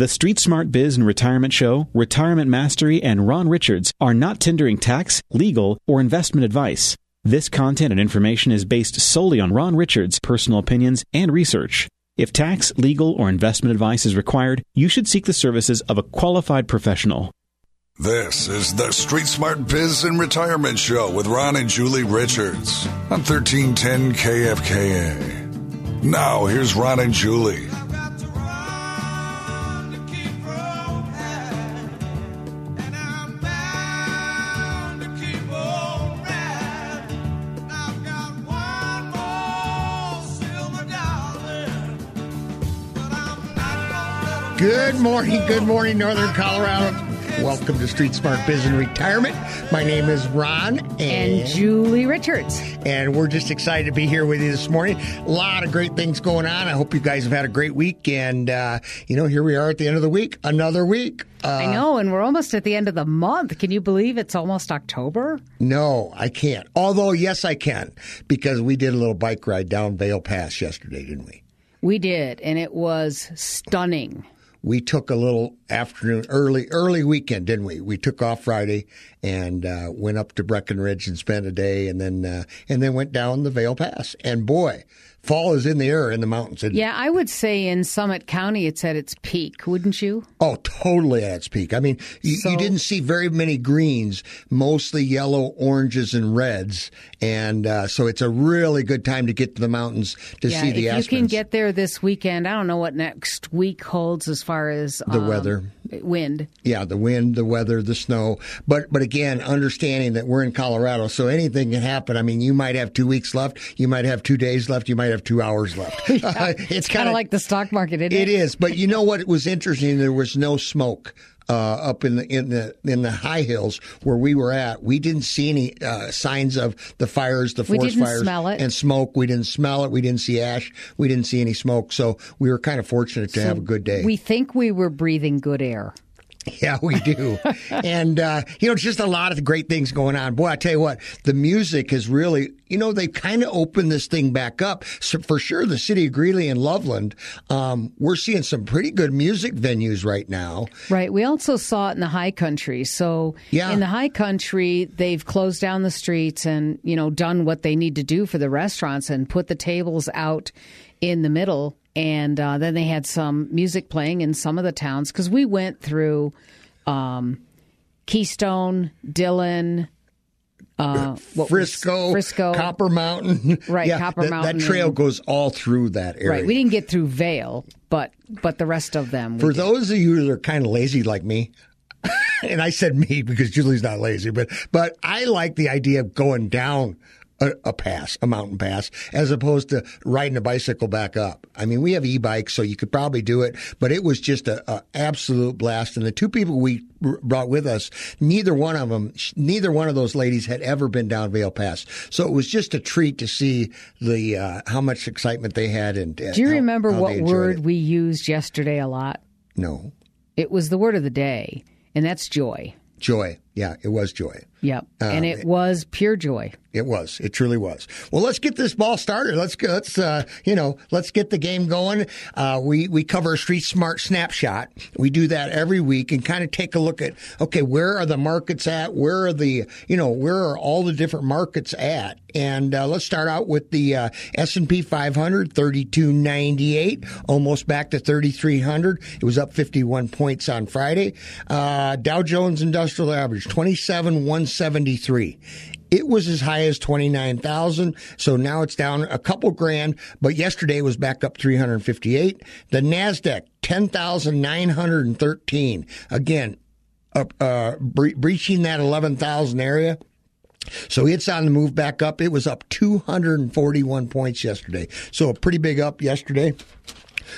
The Street Smart Biz and Retirement Show, Retirement Mastery, and Ron Richards are not tendering tax, legal, or investment advice. This content and information is based solely on Ron Richards' personal opinions and research. If tax, legal, or investment advice is required, you should seek the services of a qualified professional. This is the Street Smart Biz and Retirement Show with Ron and Julie Richards on 1310 KFKA. Now, here's Ron and Julie. Good morning, good morning, Northern Colorado. Welcome to Street Smart Biz and Retirement. My name is Ron and, and Julie Richards. And we're just excited to be here with you this morning. A lot of great things going on. I hope you guys have had a great week. And, uh, you know, here we are at the end of the week, another week. Uh, I know, and we're almost at the end of the month. Can you believe it's almost October? No, I can't. Although, yes, I can, because we did a little bike ride down Vail Pass yesterday, didn't we? We did, and it was stunning we took a little afternoon, early, early weekend, didn't we? We took off Friday and uh, went up to Breckenridge and spent a day, and then uh, and then went down the Vail Pass. And boy, fall is in the air in the mountains. yeah, I would say in Summit County it's at its peak, wouldn't you? Oh, totally at its peak. I mean, you, so, you didn't see very many greens, mostly yellow, oranges, and reds, and uh, so it's a really good time to get to the mountains to yeah, see the if aspens. you can get there this weekend, I don't know what next week holds as far as the um, weather, wind. Yeah, the wind, the weather, the snow. But but again, understanding that we're in Colorado, so anything can happen. I mean, you might have two weeks left, you might have two days left, you might have two hours left. yeah. uh, it's kind of like the stock market, isn't it? It is. But you know what? It was interesting. There was no smoke. Uh, up in the in the in the high hills where we were at, we didn't see any uh, signs of the fires, the forest fires, and smoke. We didn't smell it. We didn't see ash. We didn't see any smoke. So we were kind of fortunate to so have a good day. We think we were breathing good air. Yeah, we do. and, uh, you know, just a lot of great things going on. Boy, I tell you what, the music is really, you know, they've kind of opened this thing back up. So for sure, the city of Greeley and Loveland, um, we're seeing some pretty good music venues right now. Right. We also saw it in the high country. So yeah. in the high country, they've closed down the streets and, you know, done what they need to do for the restaurants and put the tables out in the middle and uh, then they had some music playing in some of the towns because we went through um, Keystone, Dillon, uh, Frisco, Frisco, Copper Mountain, right? Yeah, Copper that, Mountain. That trail and, goes all through that area. Right. We didn't get through Vail, but but the rest of them. For did. those of you that are kind of lazy like me, and I said me because Julie's not lazy, but but I like the idea of going down a, a, pass, a mountain pass, as opposed to riding a bicycle back up. I mean, we have e-bikes, so you could probably do it, but it was just a, a absolute blast. And the two people we brought with us, neither one of them, neither one of those ladies had ever been down Vail Pass. So it was just a treat to see the uh, how much excitement they had. And do you how, remember how what word it. we used yesterday a lot? No, it was the word of the day, and that's joy. Joy. Yeah, it was joy. Yep. Uh, and it, it was pure joy. It was. It truly was. Well, let's get this ball started. Let's. Let's uh, you know, let's get the game going. Uh, we we cover a Street Smart snapshot. We do that every week and kind of take a look at okay, where are the markets at? Where are the you know where are all the different markets at? And uh, let's start out with the uh, S and P 500, 3298, almost back to 3300. It was up 51 points on Friday. Uh, Dow Jones Industrial Average 27 173. It was as high as 29,000. So now it's down a couple grand, but yesterday was back up 358. The NASDAQ, 10,913. Again, uh, uh, bre- breaching that 11,000 area. So it's on the move back up. It was up 241 points yesterday. So a pretty big up yesterday.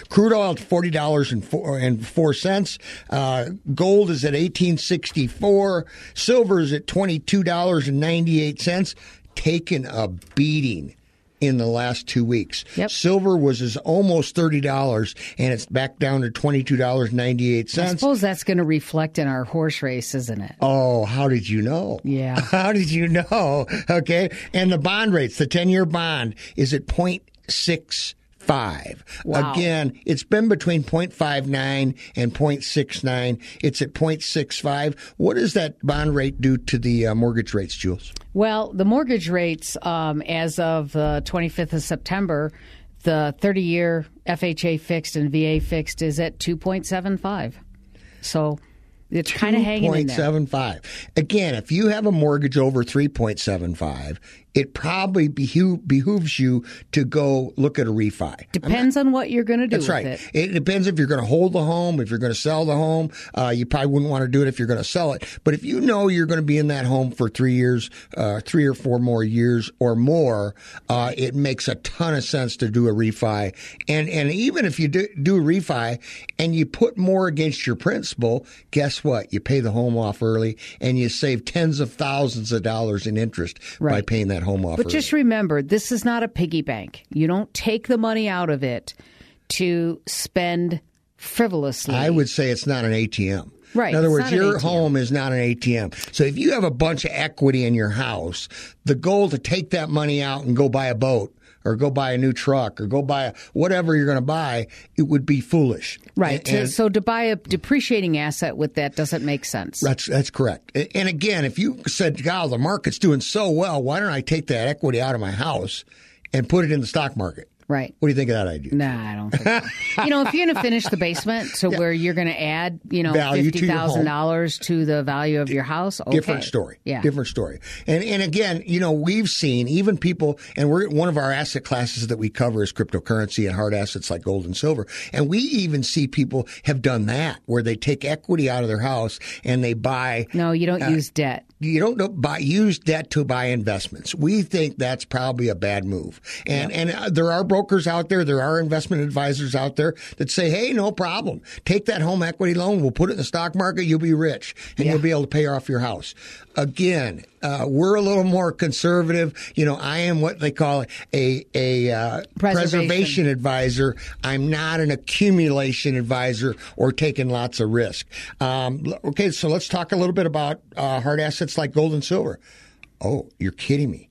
Crude oil at forty dollars and four cents. Uh, gold is at eighteen sixty four. Silver is at twenty two dollars and ninety eight cents. Taken a beating in the last two weeks. Yep. Silver was as almost thirty dollars, and it's back down to twenty two dollars ninety eight cents. I suppose that's going to reflect in our horse race, isn't it? Oh, how did you know? Yeah, how did you know? Okay, and the bond rates, the ten year bond is at point six Wow. Again, it's been between 0.59 and 0.69. It's at 0.65. What does that bond rate do to the uh, mortgage rates, Jules? Well, the mortgage rates um, as of the 25th of September, the 30 year FHA fixed and VA fixed is at 2.75. So it's kind of hanging in there. 2.75. Again, if you have a mortgage over 3.75, it probably behooves you to go look at a refi. Depends not, on what you're going to do. That's right. It. it. depends if you're going to hold the home, if you're going to sell the home. Uh, you probably wouldn't want to do it if you're going to sell it. But if you know you're going to be in that home for three years, uh, three or four more years or more, uh, it makes a ton of sense to do a refi. And and even if you do, do a refi and you put more against your principal, guess what? You pay the home off early and you save tens of thousands of dollars in interest right. by paying that that home offer. But just remember, this is not a piggy bank. You don't take the money out of it to spend frivolously. I would say it's not an ATM. Right. In other words, your home is not an ATM. So if you have a bunch of equity in your house, the goal to take that money out and go buy a boat or go buy a new truck or go buy a, whatever you're going to buy, it would be foolish. Right. And, so to buy a depreciating asset with that doesn't make sense. That's that's correct. And again, if you said, "God, the market's doing so well, why don't I take that equity out of my house and put it in the stock market?" Right. What do you think of that idea? Nah, I don't think so. you know, if you're going to finish the basement, so yeah. where you're going to add, you know, fifty thousand dollars to the value of your house, okay. different story. Yeah, different story. And and again, you know, we've seen even people, and we're one of our asset classes that we cover is cryptocurrency and hard assets like gold and silver, and we even see people have done that where they take equity out of their house and they buy. No, you don't uh, use debt you don't buy use debt to buy investments. We think that's probably a bad move. And yeah. and uh, there are brokers out there, there are investment advisors out there that say, "Hey, no problem. Take that home equity loan, we'll put it in the stock market, you'll be rich and yeah. you'll be able to pay off your house." Again, uh, we're a little more conservative. You know, I am what they call a a uh, preservation. preservation advisor. I'm not an accumulation advisor or taking lots of risk. Um, okay, so let's talk a little bit about uh, hard assets like gold and silver. Oh, you're kidding me.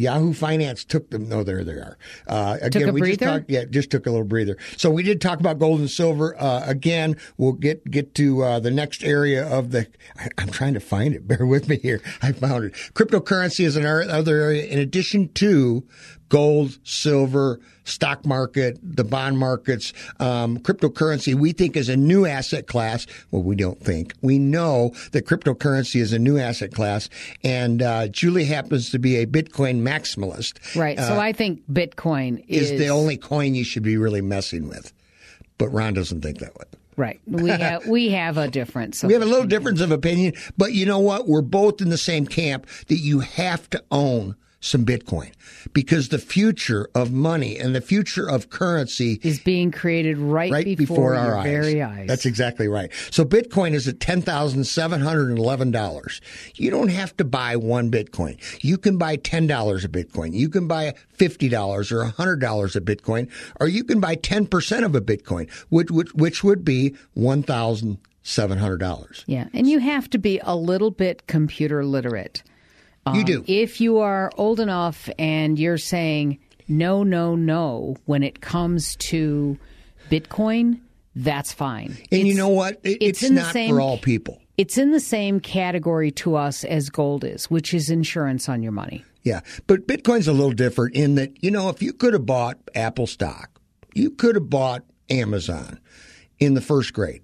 Yahoo Finance took them. No, there they are. Uh, again, took a we breather? just talked. Yeah, just took a little breather. So we did talk about gold and silver. Uh, again, we'll get get to uh, the next area of the. I, am trying to find it. Bear with me here. I found it. Cryptocurrency is another area. In addition to gold, silver, stock market, the bond markets, um, cryptocurrency, we think is a new asset class. Well, we don't think. We know that cryptocurrency is a new asset class. And uh, Julie happens to be a Bitcoin maximalist. Right. So uh, I think Bitcoin is, is the only coin you should be really messing with. But Ron doesn't think that way. Right. We have we have a difference. We have a little difference of opinion, but you know what? We're both in the same camp that you have to own some Bitcoin because the future of money and the future of currency is being created right, right before, before our eyes. very eyes. That's exactly right. So Bitcoin is at ten thousand seven hundred and eleven dollars. You don't have to buy one Bitcoin. You can buy ten dollars of Bitcoin. You can buy fifty dollars or hundred dollars of Bitcoin, or you can buy ten percent of a Bitcoin, which which, which would be one thousand seven hundred dollars. Yeah, and you have to be a little bit computer literate. Um, you do. If you are old enough and you're saying no, no, no when it comes to Bitcoin, that's fine. And it's, you know what? It, it's, it's not same, for all people. It's in the same category to us as gold is, which is insurance on your money. Yeah. But Bitcoin's a little different in that, you know, if you could have bought Apple stock, you could have bought Amazon in the first grade.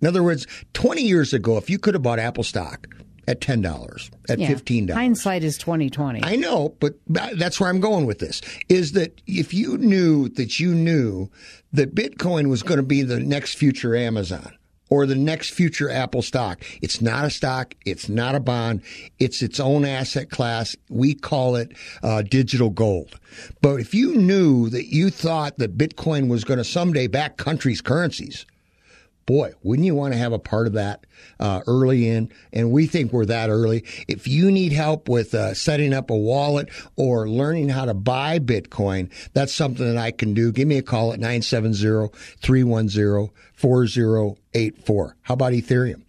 In other words, 20 years ago, if you could have bought Apple stock, at ten dollars, at yeah. fifteen dollars. Hindsight is twenty twenty. I know, but that's where I'm going with this. Is that if you knew that you knew that Bitcoin was going to be the next future Amazon or the next future Apple stock, it's not a stock, it's not a bond, it's its own asset class. We call it uh, digital gold. But if you knew that you thought that Bitcoin was going to someday back countries' currencies boy, wouldn't you want to have a part of that uh, early in? And we think we're that early. If you need help with uh, setting up a wallet or learning how to buy Bitcoin, that's something that I can do. Give me a call at 970 310 4084. How about Ethereum?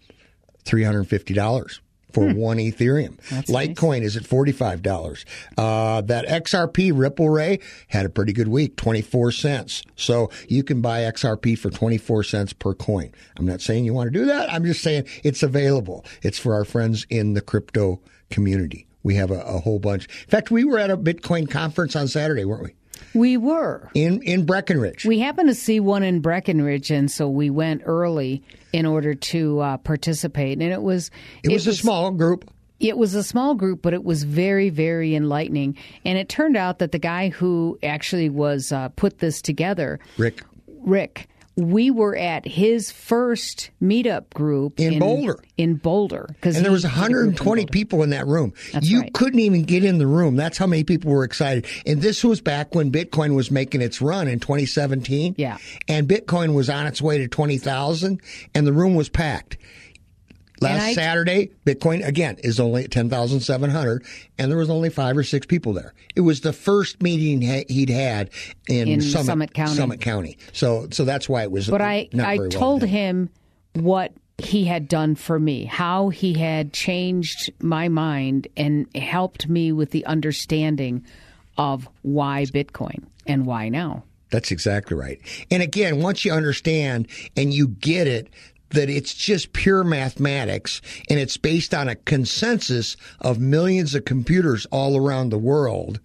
$350. For hmm. one Ethereum. That's Litecoin nice. is at $45. Uh, that XRP Ripple Ray had a pretty good week, 24 cents. So you can buy XRP for 24 cents per coin. I'm not saying you want to do that. I'm just saying it's available. It's for our friends in the crypto community. We have a, a whole bunch. In fact, we were at a Bitcoin conference on Saturday, weren't we? We were in in Breckenridge. We happened to see one in Breckenridge, and so we went early in order to uh, participate. And it was it, it was, was a small group. It was a small group, but it was very, very enlightening. And it turned out that the guy who actually was uh, put this together, Rick, Rick, we were at his first meetup group in, in Boulder. In Boulder, because and there was 120 in people in that room. That's you right. couldn't even get in the room. That's how many people were excited. And this was back when Bitcoin was making its run in 2017. Yeah, and Bitcoin was on its way to 20,000, and the room was packed. Last I, Saturday, Bitcoin again is only at ten thousand seven hundred, and there was only five or six people there. It was the first meeting he'd had in, in Summit, Summit, County. Summit County. So, so that's why it was. But I, I told well him what he had done for me, how he had changed my mind and helped me with the understanding of why Bitcoin and why now. That's exactly right. And again, once you understand and you get it, that it's just pure mathematics and it's based on a consensus of millions of computers all around the world.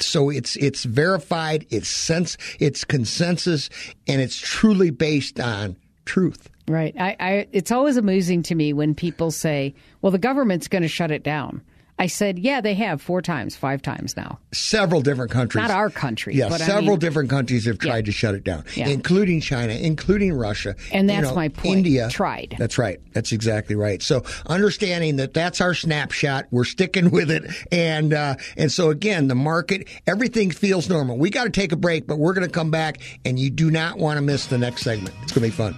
So it's it's verified, it's sense, it's consensus, and it's truly based on truth. Right. I, I it's always amusing to me when people say, "Well, the government's going to shut it down." I said, yeah, they have four times, five times now. Several different countries. Not our country. Yeah, several I mean, different countries have tried yeah. to shut it down, yeah. including China, including Russia. And that's you know, my point. India tried. That's right. That's exactly right. So understanding that that's our snapshot, we're sticking with it, and uh, and so again, the market, everything feels normal. We got to take a break, but we're going to come back, and you do not want to miss the next segment. It's going to be fun.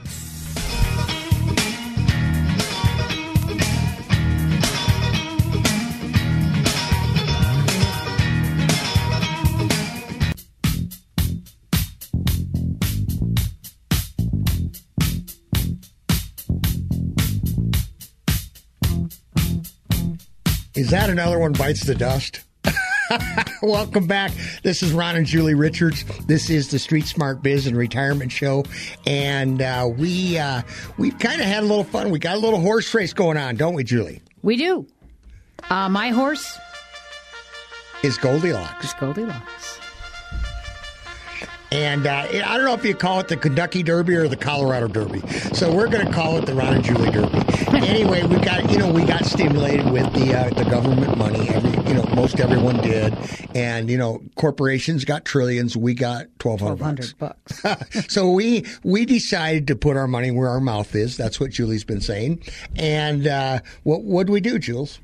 Is that another one bites the dust? Welcome back. This is Ron and Julie Richards. This is the Street Smart Biz and Retirement Show, and uh, we uh, we've kind of had a little fun. We got a little horse race going on, don't we, Julie? We do. Uh, my horse is Goldilocks. Is Goldilocks. And uh, I don't know if you call it the Kentucky Derby or the Colorado Derby. So we're going to call it the Ron and Julie Derby. anyway, we got you know we got stimulated with the uh, the government money. Every you know most everyone did, and you know corporations got trillions. We got twelve hundred bucks. so we we decided to put our money where our mouth is. That's what Julie's been saying. And uh, what what do we do, Jules?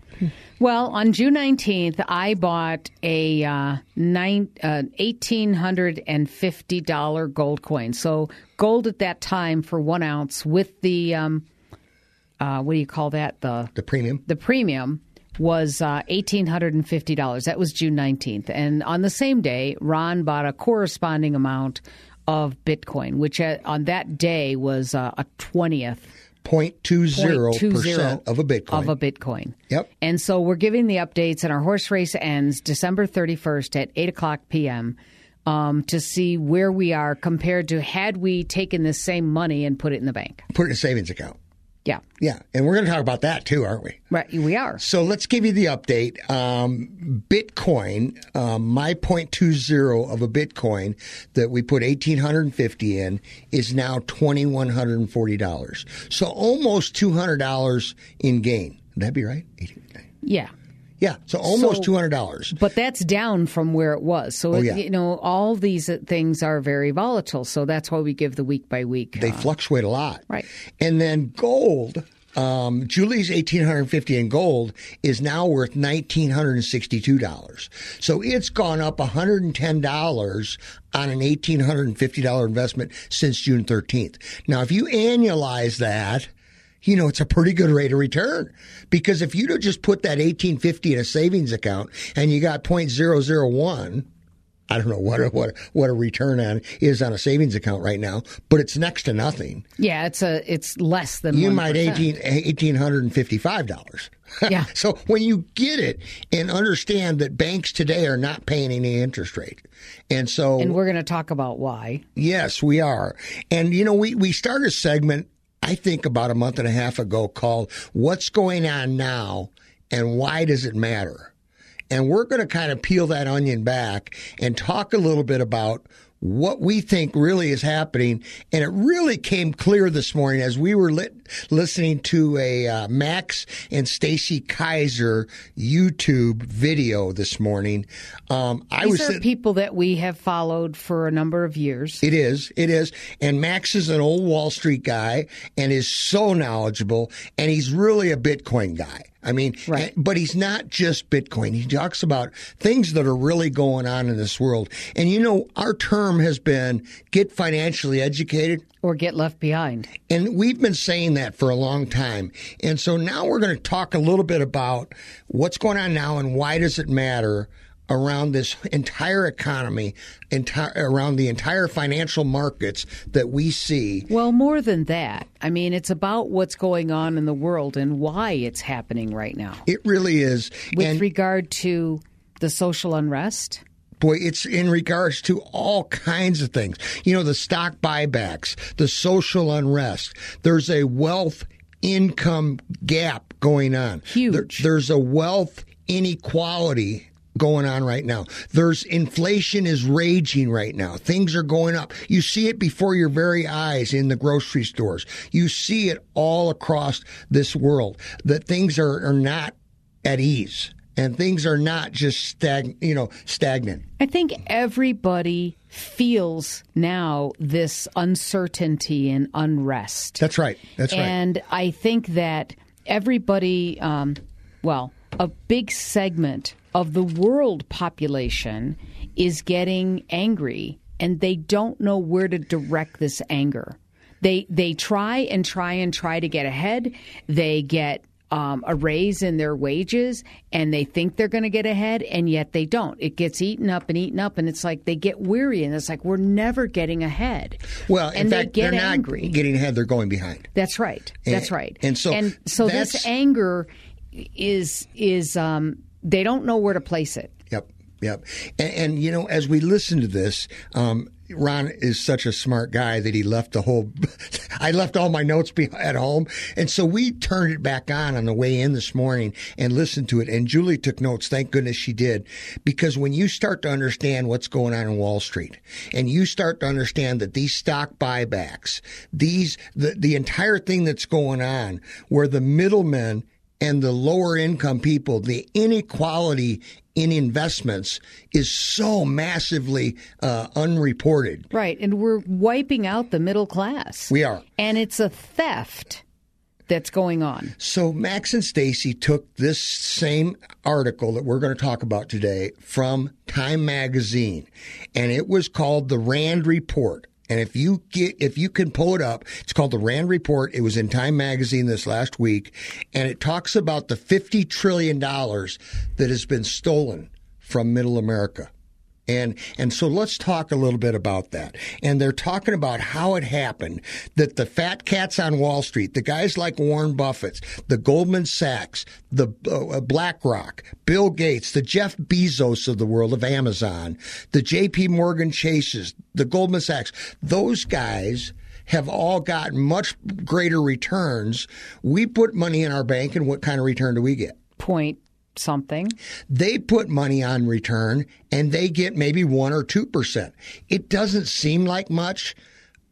Well, on June 19th, I bought a uh, nine, uh, $1,850 gold coin. So, gold at that time for one ounce with the, um, uh, what do you call that? The, the premium. The premium was uh, $1,850. That was June 19th. And on the same day, Ron bought a corresponding amount of Bitcoin, which uh, on that day was uh, a 20th 0.20% of a Bitcoin. Of a Bitcoin. Yep. And so we're giving the updates, and our horse race ends December 31st at 8 o'clock p.m. Um, to see where we are compared to had we taken the same money and put it in the bank. Put it in a savings account. Yeah. Yeah. And we're going to talk about that too, aren't we? Right. We are. So let's give you the update. Um, Bitcoin, um, my 0.20 of a Bitcoin that we put 1850 in is now $2,140. So almost $200 in gain. Would that be right? Yeah. Yeah, so almost so, two hundred dollars. But that's down from where it was. So oh, it, yeah. you know, all these things are very volatile. So that's why we give the week by week. They uh, fluctuate a lot, right? And then gold. Um, Julie's eighteen hundred fifty in gold is now worth nineteen hundred and sixty-two dollars. So it's gone up one hundred and ten dollars on an eighteen hundred and fifty dollar investment since June thirteenth. Now, if you annualize that, you know, it's a pretty good rate of return. Because if you'd have just put that 1850 in a savings account and you got 0.001, I don't know what a, what what a return on is on a savings account right now, but it's next to nothing. Yeah, it's a it's less than you 1%. might eighteen eighteen hundred and fifty five dollars. Yeah. so when you get it and understand that banks today are not paying any interest rate, and so and we're going to talk about why. Yes, we are. And you know, we we started a segment I think about a month and a half ago called "What's Going On Now and Why Does It Matter." And we're going to kind of peel that onion back and talk a little bit about what we think really is happening. And it really came clear this morning as we were lit, listening to a uh, Max and Stacy Keiser YouTube video this morning. Um, I These was are people that we have followed for a number of years. It is, it is. And Max is an old Wall Street guy and is so knowledgeable, and he's really a Bitcoin guy. I mean, right. Eh, but he's not just Bitcoin. He talks about things that are really going on in this world. And you know, our term has been get financially educated or get left behind. And we've been saying that for a long time. And so now we're going to talk a little bit about what's going on now and why does it matter around this entire economy, entire around the entire financial markets that we see. Well, more than that. I mean, it's about what's going on in the world and why it's happening right now. It really is. With and regard to the social unrest? Boy, it's in regards to all kinds of things. You know, the stock buybacks, the social unrest. There's a wealth income gap going on. Huge. There, there's a wealth inequality going on right now. There's inflation is raging right now. Things are going up. You see it before your very eyes in the grocery stores. You see it all across this world that things are, are not at ease and things are not just stag, you know, stagnant. I think everybody feels now this uncertainty and unrest. That's right. That's right. And I think that everybody, um, well, a big segment of the world population is getting angry and they don't know where to direct this anger. They they try and try and try to get ahead. They get um, a raise in their wages and they think they're going to get ahead and yet they don't. It gets eaten up and eaten up and it's like they get weary and it's like we're never getting ahead. Well, and in fact, they not angry. getting ahead; they're going behind. That's right. And, that's right. And so, and so this anger is is um, they don't know where to place it. Yep. Yep. And, and you know, as we listen to this, um, Ron is such a smart guy that he left the whole. I left all my notes at home, and so we turned it back on on the way in this morning and listened to it. And Julie took notes. Thank goodness she did, because when you start to understand what's going on in Wall Street, and you start to understand that these stock buybacks, these the the entire thing that's going on, where the middlemen and the lower income people, the inequality in investments is so massively uh, unreported. Right. And we're wiping out the middle class. We are. And it's a theft that's going on. So Max and Stacy took this same article that we're going to talk about today from Time magazine and it was called the Rand report. And if you get, if you can pull it up, it's called the Rand Report. It was in Time Magazine this last week, and it talks about the fifty trillion dollars that has been stolen from Middle America. And and so let's talk a little bit about that. And they're talking about how it happened that the fat cats on Wall Street, the guys like Warren Buffett, the Goldman Sachs, the uh, BlackRock, Bill Gates, the Jeff Bezos of the world of Amazon, the J.P. Morgan Chases, the Goldman Sachs, those guys have all gotten much greater returns. We put money in our bank, and what kind of return do we get? Point something. They put money on return and they get maybe 1 or 2%. It doesn't seem like much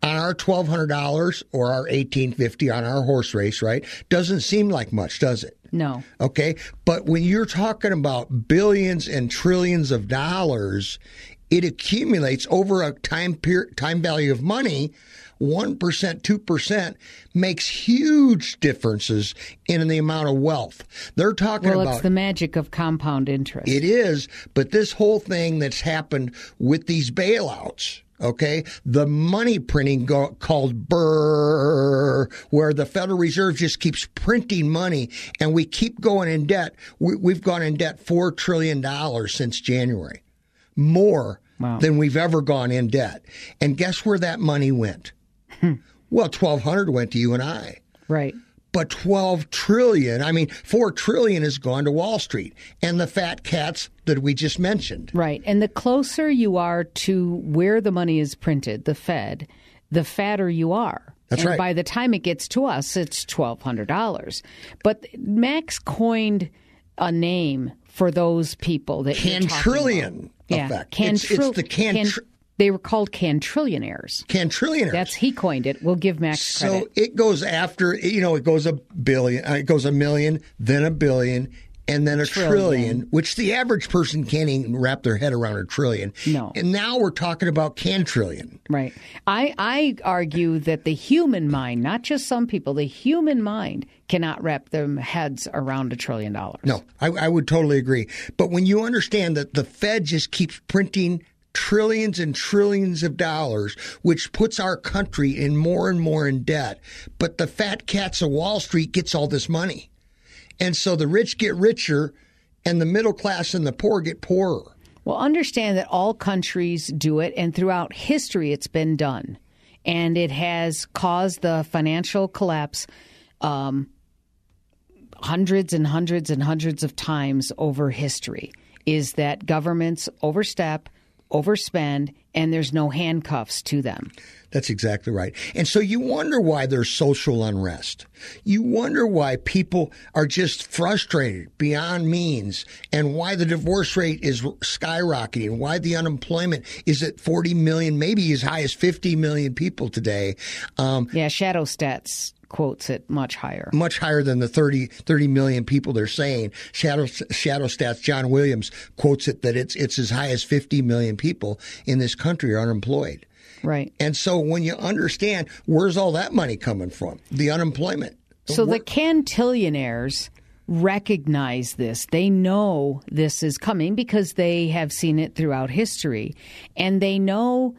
on our $1200 or our 1850 on our horse race, right? Doesn't seem like much, does it? No. Okay, but when you're talking about billions and trillions of dollars, it accumulates over a time period, time value of money 1%, 2% makes huge differences in the amount of wealth. They're talking well, about. Well, it's the magic of compound interest. It is, but this whole thing that's happened with these bailouts. Okay, the money printing go, called BRRRR, where the Federal Reserve just keeps printing money, and we keep going in debt. We, we've gone in debt four trillion dollars since January, more wow. than we've ever gone in debt. And guess where that money went? Hmm. Well, 1200 went to you and I. Right. But 12 trillion, I mean, 4 trillion has gone to Wall Street and the fat cats that we just mentioned. Right. And the closer you are to where the money is printed, the Fed, the fatter you are. That's and right. By the time it gets to us, it's twelve hundred dollars. But Max coined a name for those people that cantrillion yeah, effect. Cantri- it's, it's the cantr- they were called cantrillionaires. Cantrillionaires. That's he coined it. We'll give Max credit. So it goes after you know it goes a billion, uh, it goes a million, then a billion, and then a trillion. trillion. which the average person can't even wrap their head around a trillion. No. And now we're talking about cantrillion. Right. I, I argue that the human mind, not just some people, the human mind cannot wrap their heads around a trillion dollars. No, I, I would totally agree. But when you understand that the Fed just keeps printing trillions and trillions of dollars, which puts our country in more and more in debt, but the fat cats of Wall Street gets all this money. And so the rich get richer and the middle class and the poor get poorer. Well, understand that all countries do it, and throughout history, it's been done. And it has caused the financial collapse um, hundreds and hundreds and hundreds of times over history. Is that governments overstep, overspend, and there's no handcuffs to them. That's exactly right. And so you wonder why there's social unrest. You wonder why people are just frustrated beyond means and why the divorce rate is skyrocketing, why the unemployment is at 40 million, maybe as high as 50 million people today. Um, yeah, shadow stats quotes it much higher. Much higher than the 30, 30 million people they're saying. Shadow, Shadow Stats, John Williams quotes it that it's, it's as high as 50 million people in this country are unemployed. Right. And so when you understand where's all that money coming from, the unemployment. So the cantillionaires recognize this. They know this is coming because they have seen it throughout history. And they know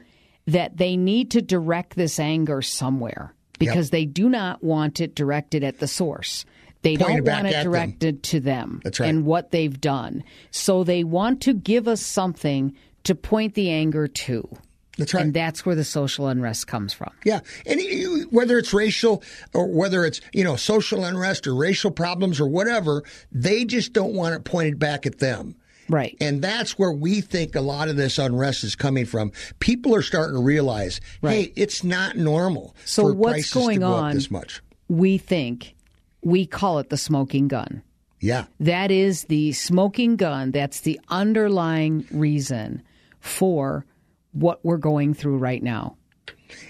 that they need to direct this anger somewhere because yep. they do not want it directed at the source. They don't want it directed them. to them right. and what they've done. So they want to give us something to point the anger to. That's right. And that's where the social unrest comes from. Yeah. And whether it's racial or whether it's, you know, social unrest or racial problems or whatever, they just don't want it pointed back at them. Right. And that's where we think a lot of this unrest is coming from. People are starting to realize, right. hey, it's not normal so for what's prices going to go on, up this much. We think we call it the smoking gun. Yeah. That is the smoking gun. That's the underlying reason for what we're going through right now.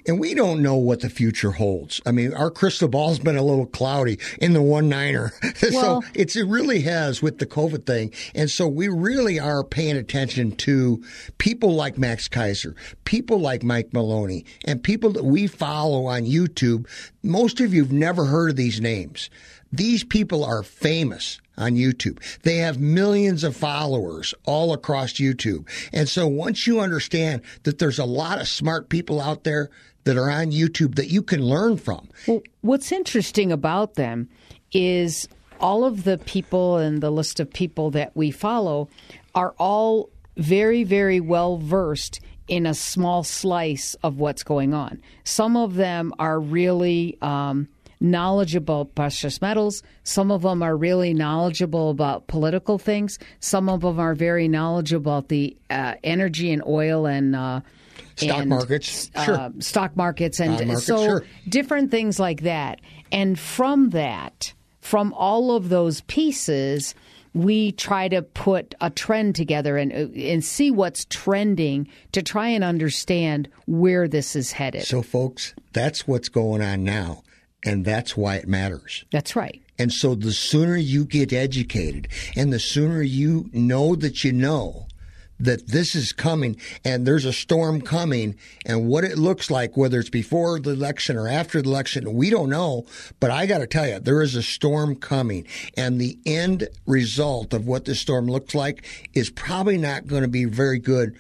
And we don't know what the future holds. I mean, our crystal ball's been a little cloudy in the one niner. Well, so it's, it really has with the COVID thing. And so we really are paying attention to people like Max Keiser, people like Mike Maloney, and people that we follow on YouTube. Most of you have never heard of these names. These people are famous on YouTube. They have millions of followers all across YouTube. And so once you understand that there's a lot of smart people out there that are on YouTube that you can learn from. Well, what's interesting about them is all of the people and the list of people that we follow are all very, very well versed in a small slice of what's going on. Some of them are really um, knowledgeable precious metals. Some of them are really knowledgeable about political things. Some of them are very knowledgeable about the uh, energy and oil and uh, stock and, markets, uh, sure. stock markets, and market, so sure. different things like that. And from that, from all of those pieces, we try to put a trend together and and see what's trending to try and understand where this is headed. So, folks, that's what's going on now. And that's why it matters. That's right. And so the sooner you get educated and the sooner you know that you know that this is coming and there's a storm coming and what it looks like, whether it's before the election or after the election, we don't know. But I got to tell you, there is a storm coming and the end result of what this storm looks like is probably not going to be very good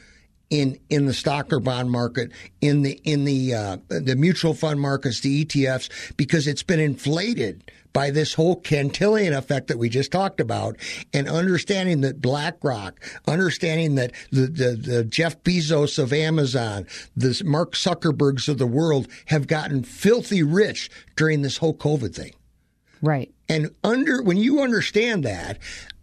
in in the stock or bond market, in the in the uh, the mutual fund markets, the ETFs, because it's been inflated by this whole Cantillion effect that we just talked about, and understanding that BlackRock, understanding that the, the, the Jeff Bezos of Amazon, the Mark Zuckerbergs of the world have gotten filthy rich during this whole COVID thing. Right. And under when you understand that,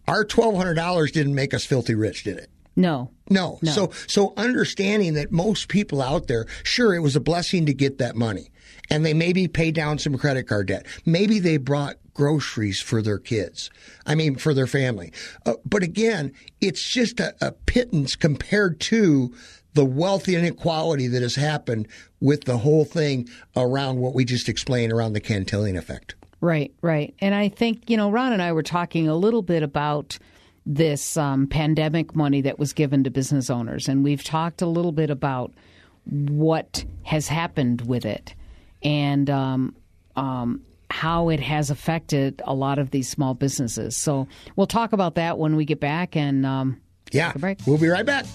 our twelve hundred dollars didn't make us filthy rich, did it? No. no. No. So so understanding that most people out there, sure, it was a blessing to get that money and they maybe pay down some credit card debt. Maybe they brought groceries for their kids. I mean, for their family. Uh, but again, it's just a, a pittance compared to the wealth inequality that has happened with the whole thing around what we just explained around the Cantillon effect. Right, right. And I think, you know, Ron and I were talking a little bit about this um, pandemic money that was given to business owners. And we've talked a little bit about what has happened with it and um, um, how it has affected a lot of these small businesses. So we'll talk about that when we get back. And um, yeah, we'll be right back.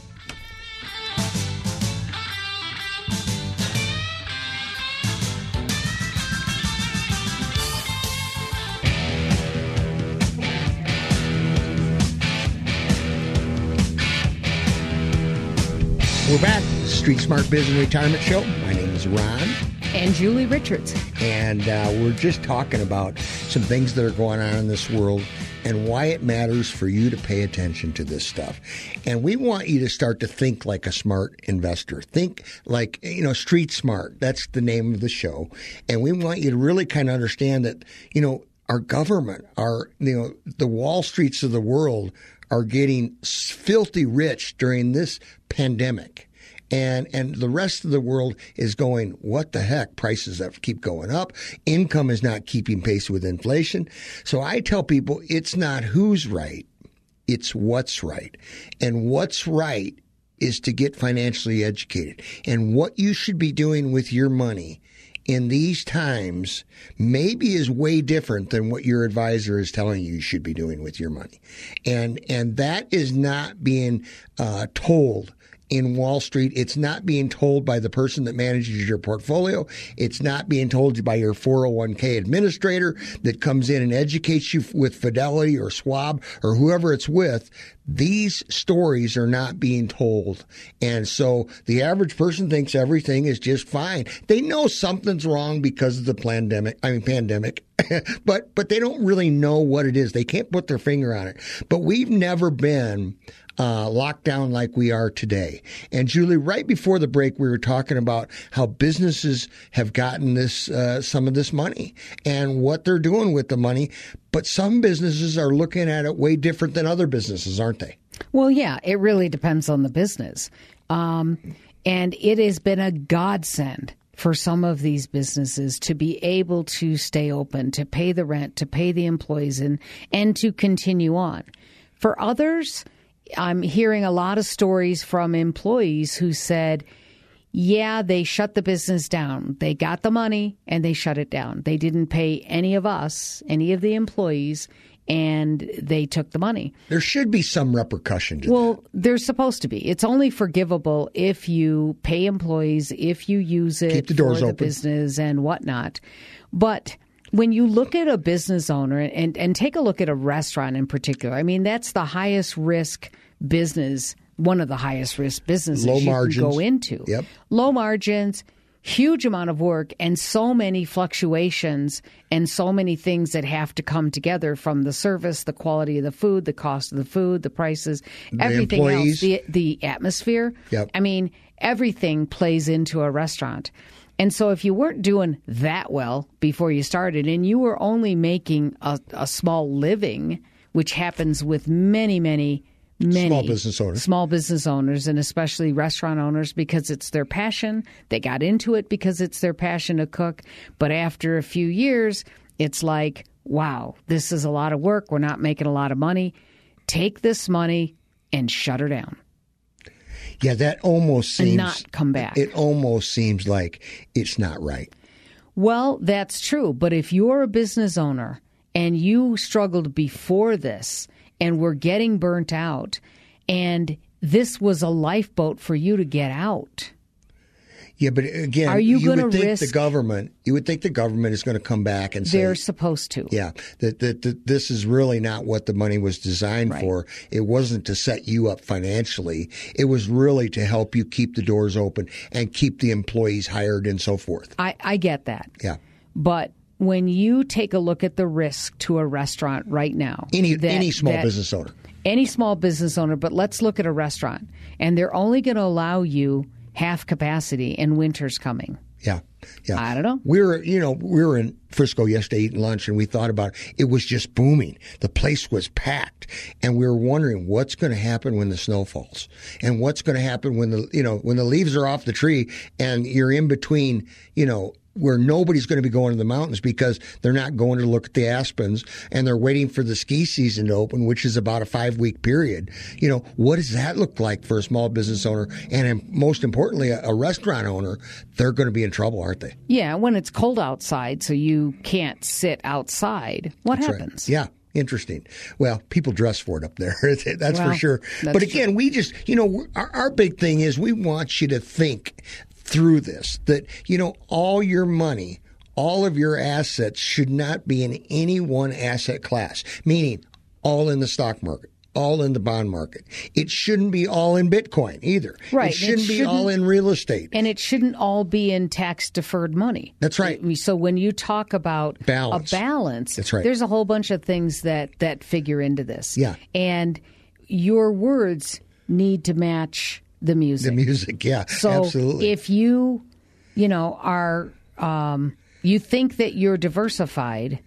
Street Smart Business Retirement Show. My name is Ron and Julie Richards. And uh, we're just talking about some things that are going on in this world and why it matters for you to pay attention to this stuff. And we want you to start to think like a smart investor. Think like, you know, street smart. That's the name of the show. And we want you to really kind of understand that, you know, our government, our, you know, the Wall Streets of the world are getting filthy rich during this pandemic and and the rest of the world is going what the heck? Prices that keep going up. Income is not keeping pace with inflation. So i tell people it's not who's right it's what's right. And what's right is to get financially educated. And what you should be doing with your money in these times maybe is way different than what your advisor is telling you you should be doing with your money. And and that is not being uh, told in Wall Street. It's not being told by the person that manages your portfolio. It's not being told you by your 401k administrator that comes in and educates you with Fidelity or Schwab or whoever it's with. These stories are not being told. And so the average person thinks everything is just fine. They know something's wrong because of the pandemic, I mean pandemic, but but they don't really know what it is. They can't put their finger on it. But we've never been uh, lockdown like we are today. And Julie, right before the break, we were talking about how businesses have gotten this uh, some of this money and what they're doing with the money. But some businesses are looking at it way different than other businesses, aren't they? Well, yeah, it really depends on the business. Um, and it has been a godsend for some of these businesses to be able to stay open, to pay the rent, to pay the employees, and, and to continue on. For others, I'm hearing a lot of stories from employees who said, yeah, they shut the business down. They got the money and they shut it down. They didn't pay any of us, any of the employees, and they took the money. There should be some repercussion to well, that. there's supposed to be. It's only forgivable if you pay employees, if you use it Keep the doors for open. the business and whatnot. But when you look at a business owner and, and take a look at a restaurant in particular, I mean, that's the highest risk business, one of the highest risk businesses Low you margins. can go into. Yep. Low margins, huge amount of work, and so many fluctuations and so many things that have to come together from the service, the quality of the food, the cost of the food, the prices, The everything employees. else, the, the atmosphere. Yep. I mean, everything plays into a restaurant. And so, if you weren't doing that well before you started and you were only making a, a small living, which happens with many, many, many Small business owners. small business owners, and especially restaurant owners, because it's their passion. They got into it because it's their passion to cook. But after a few years, it's like, wow, this is a lot of work. We're not making a lot of money. Take this money and shut her down. Yeah, that almost seems And not come back. It almost seems like it's not right. Well, that's true. But if you're a business owner and you struggled before this and were getting burnt out, and this was a lifeboat for you to get out. Yeah, but again, Are you, you would think risk, the government. You would think the government is going to come back and say they're supposed to. Yeah, that, that, that this is really not what the money was designed Right. for. It wasn't to set you up financially. It was really to help you keep the doors open and keep the employees hired and so forth. I, I get that. Yeah. But when you take a look at the risk to a restaurant right now, Any that- any small that- business owner. any small business owner, but let's look at a restaurant, and they're only going to allow you half capacity, and winter's coming. Yeah. Yeah. I don't know. We were, you know, we were in Frisco yesterday eating lunch and we thought about it. It was just booming. The place was packed and we were wondering what's going to happen when the snow falls and what's going to happen when the, you know, when the leaves are off the tree and you're in between, you know, where nobody's going to be going to the mountains because they're not going to look at the aspens and they're waiting for the ski season to open, which is about a five week period. You know, what does that look like for a small business owner? And um, most importantly, a, a restaurant owner, they're going to be in trouble, aren't they? Yeah, when it's cold outside, so you can't sit outside. What That's right. happens? Yeah. Interesting. Well, people dress for it up there. that's Well, for sure. that's But again, we just, you know, our, our big thing is we want you to think through this that, you know, all your money, all of your assets should not be in any one asset class, meaning all in the stock market. All in the bond market. It shouldn't be all in Bitcoin either. Right. It shouldn't, It be all in real estate. And it shouldn't all be in tax deferred money. That's right. So when you talk about Balance. a balance, That's right. there's a whole bunch of things that that figure into this. Yeah. And your words need to match the music. The music, yeah, So absolutely. if you, you know, are um, you think that you're diversified,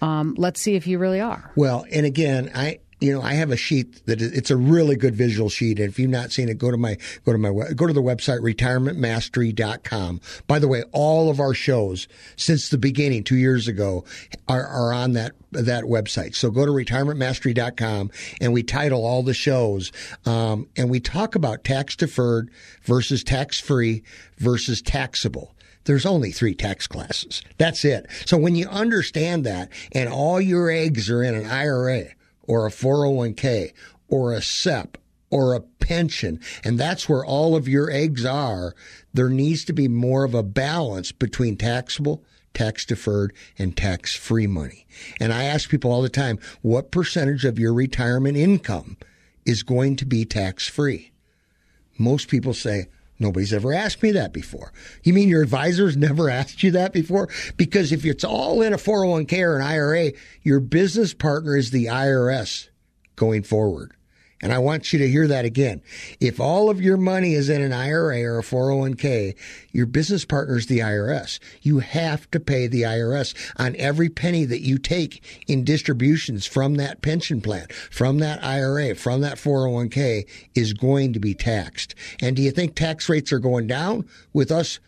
um, let's see if you really are. Well, and again, I you know I have a sheet that it's a really good visual sheet, and if you've not seen it, go to my go to my go to the website retirementmastery.com. By the way, all of our shows since the beginning two years ago are, are on that that website. So go to retirementmastery.com, and we title all the shows, um, and we talk about tax deferred versus tax free versus taxable there's only three tax classes. That's it. So when you understand that and all your eggs are in an IRA or a 401k or a SEP or a pension, and that's where all of your eggs are, there needs to be more of a balance between taxable, tax deferred, and tax free money. And I ask people all the time, what percentage of your retirement income is going to be tax free? Most people say, Nobody's ever asked me that before. You mean your advisors never asked you that before? Because if it's all in a 401k or an IRA, your business partner is the IRS going forward. And I want you to hear that again. If all of your money is in an IRA or a 401k, your business partner is the IRS. You have to pay the IRS on every penny that you take in distributions from that pension plan, from that IRA, from that 401k is going to be taxed. And do you think tax rates are going down with us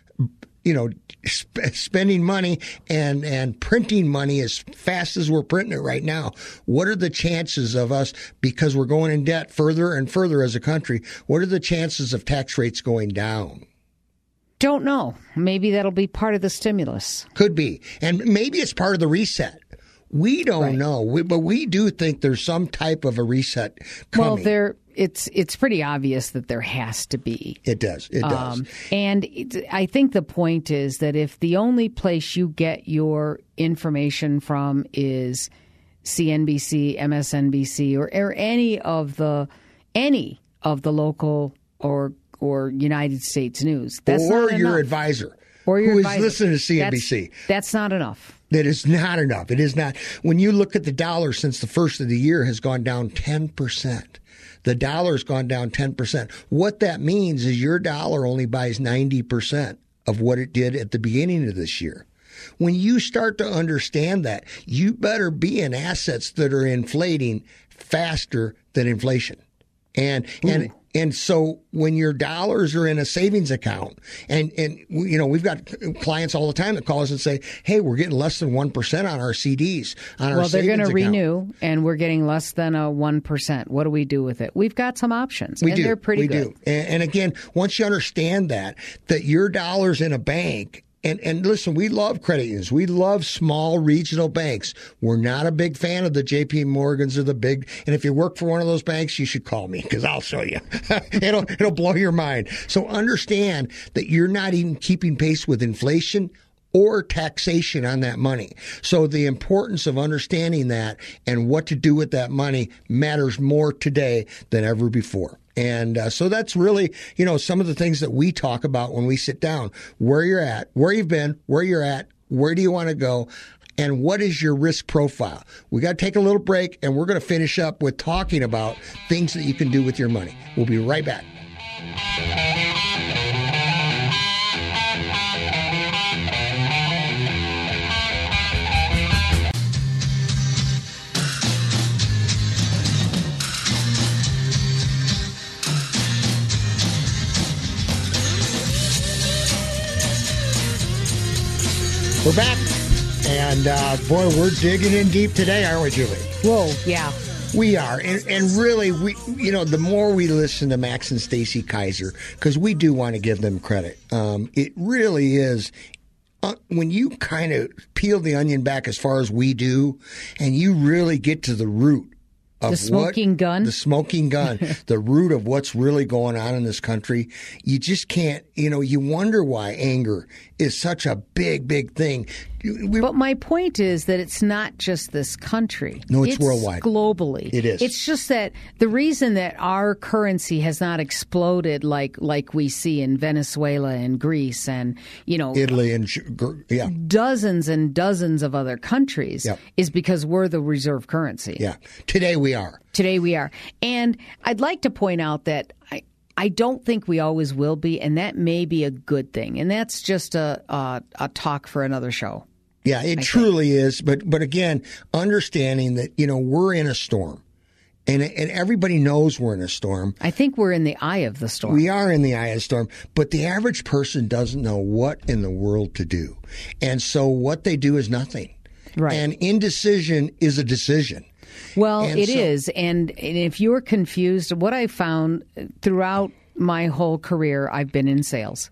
you know, sp- spending money and and printing money as fast as we're printing it right now. What are the chances of us because we're going in debt further and further as a country? What are the chances of tax rates going down? Don't know. Maybe that'll be part of the stimulus. Could be, and maybe it's part of the reset. We don't Right. know, we, but we do think there's some type of a reset coming. Well, there it's it's pretty obvious that there has to be. it does. It does. Um, and it, I think the point is that if the only place you get your information from is CNBC, MSNBC, or, or any of the any of the local or or United States news, that's or not your enough. advisor, or your who is advisor. listening to That's- CNBC. That's, not enough. That is not enough. It is not. When you look at the dollar since the first of the year has gone down 10%. The dollar's gone down 10%. What that means is your dollar only buys 90% of what it did at the beginning of this year. When you start to understand that, you better be in assets that are inflating faster than inflation. And and and so when your dollars are in a savings account, and and you know we've got clients all the time that call us and say, "Hey, we're getting less than one percent on our CDs on our Well, they're going to renew, and we're getting less than a one percent. What do we do with it? We've got some options, We and do. they're pretty we good. do. And, and again, once you understand that that your dollars in a bank and, and listen, we love credit unions. We love small regional banks. We're not a big fan of the JP Morgans or the big. And if you work for one of those banks, you should call me because I'll show you. it'll, it'll blow your mind. So understand that you're not even keeping pace with inflation or taxation on that money. So the importance of understanding that and what to do with that money matters more today than ever before. And uh, so that's really, you know, some of the things that we talk about when we sit down. Where you're at, where you've been, where you're at, where do you want to go? And what is your risk profile? We got to take a little break and we're going to finish up with talking about things that you can do with your money. We'll be right back. We're back. And uh, boy, we're digging in deep today, aren't we, Julie? Whoa, yeah. We are, and, and, really, we you know, the more we listen to Max and Stacy Keiser, because we do want to give them credit. Um, it really is uh, when you kind of peel the onion back as far as we do, and you really get to the root of the smoking what, gun, the smoking gun, the root of what's really going on in this country. You just can't, you know, you wonder why anger is such a big, big thing. We, but my point is that it's not just this country. No, it's, it's, worldwide. Globally. It is. It's just that the reason that our currency has not exploded like like we see in Venezuela and Greece and, you know, Italy and yeah. dozens and dozens of other countries yep. is because we're the reserve currency. Yeah. Today we are. Today we are. And I'd like to point out that I don't think we always will be, and that may be a good thing. And that's just a a, a talk for another show. Yeah, it I truly think. is. But but again, understanding that you know we're in a storm. And, and everybody knows we're in a storm. I think we're in the eye of the storm. We are in the eye of the storm, but the average person doesn't know what in the world to do. And so what they do is nothing. Right. And indecision is a decision. Well, and it so, is, and, and if you're confused, what I found throughout my whole career, I've been in sales.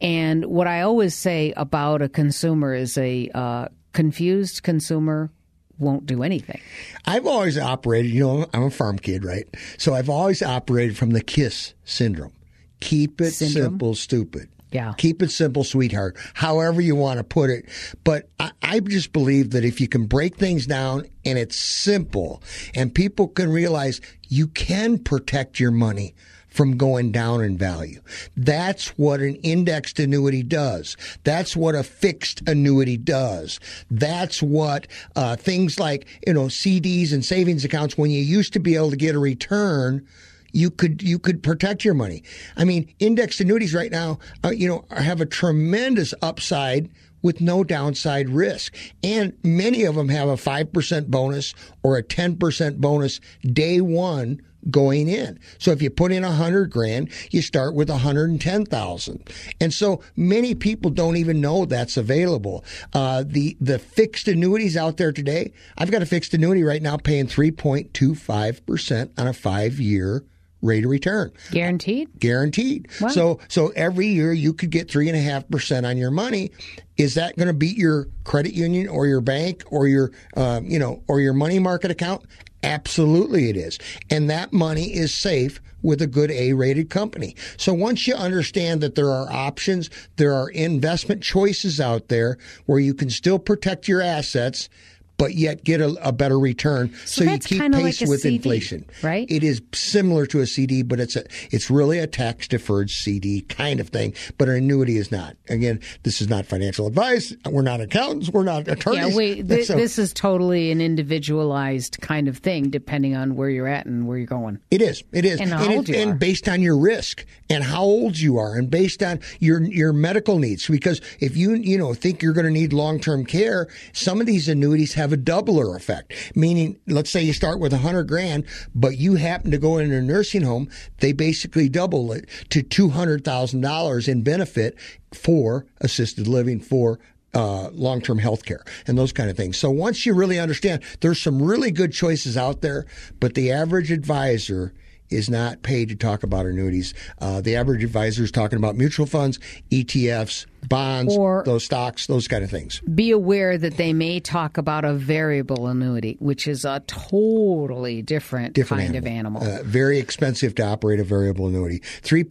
And what I always say about a consumer is a uh, confused consumer won't do anything. I've always operated, you know, I'm a farm kid, right? So I've always operated from the KISS syndrome. Keep it syndrome? simple, stupid. Yeah. Keep it simple, sweetheart, however you want to put it. But I, I, just believe that if you can break things down and it's simple and people can realize you can protect your money from going down in value. That's what an indexed annuity does. That's what a fixed annuity does. That's what uh, things like, you know, CDs and savings accounts, when you used to be able to get a return, you could you could protect your money. I mean, indexed annuities right now, uh, you know, have a tremendous upside with no downside risk. And many of them have a 5% bonus or a 10% bonus day one going in. So if you put in a hundred grand, you start with a hundred and so many people don't even know that's available. Uh, the the fixed annuities out there today, I've got a fixed annuity right now paying three point two five percent on a five year rate of return. Guaranteed? Guaranteed. Wow. So so every year you could get three and a half percent on your money. Is that going to beat your credit union or your bank or your um, you know or your money market account? Absolutely, it is. And that money is safe with a good A rated company. So once you understand that there are options, there are investment choices out there where you can still protect your assets but yet get a, a better return. So, so you keep pace like with CD, inflation. Right? It is similar to a CD, but it's a it's really a tax deferred CD kind of thing. But an annuity is not. Again, this is not financial advice. We're not accountants. We're not attorneys. Yeah. Th- this is totally an individualized kind of thing, depending on where you're at and where you're going. It is. It is. And and, you and based on your risk and how old you are, and based on your your medical needs. Because if you you know think you're going to need long term care, some of these annuities have a doubler effect effect. Meaning, let's say you start with a hundred grand, but you happen to go in a nursing home, they basically double it to two hundred thousand dollars in benefit for assisted living for uh, long-term health care and those kind of things. So once you really understand, there's some really good choices out there, but the average advisor is not paid to talk about annuities. Uh, the average advisor is talking about mutual funds, ETFs, bonds, or those stocks, those kind of things. Be aware that they may talk about a variable annuity, which is a totally different, different kind animal. of animal. Uh, very expensive to operate a variable annuity. Three,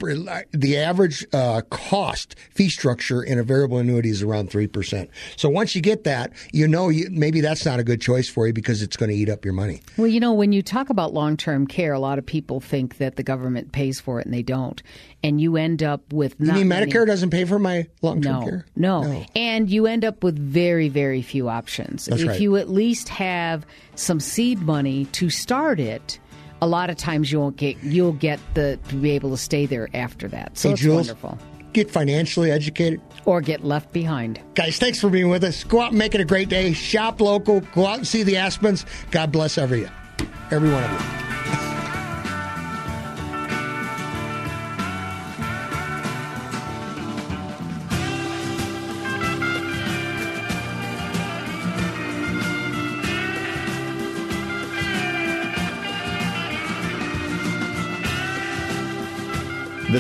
the average uh, cost fee structure in a variable annuity is around three percent. So once you get that, you know you, maybe that's not a good choice for you because it's going to eat up your money. Well, you know, when you talk about long term care, a lot of people think that the government pays for it, and they don't. And you end up with you mean Medicare doesn't pay for my long term no, care? No, no, and you end up with very, very few options. That's if right. you at least have some seed money to start it, a lot of times you won't get you'll get the to be able to stay there after that. So hey, it's Jules, wonderful. Get financially educated. Or get left behind. Guys, thanks for being with us. Go out and make it a great day. Shop local. Go out and see the Aspens. God bless every every one of you.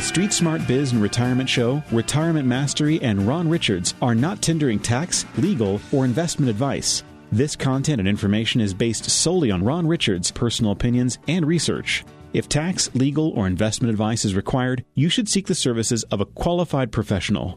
Street Smart Biz and Retirement Show, Retirement Mastery, and Ron Richards are not tendering tax, legal, or investment advice. This content and information is based solely on Ron Richards' personal opinions and research. If tax, legal, or investment advice is required, you should seek the services of a qualified professional.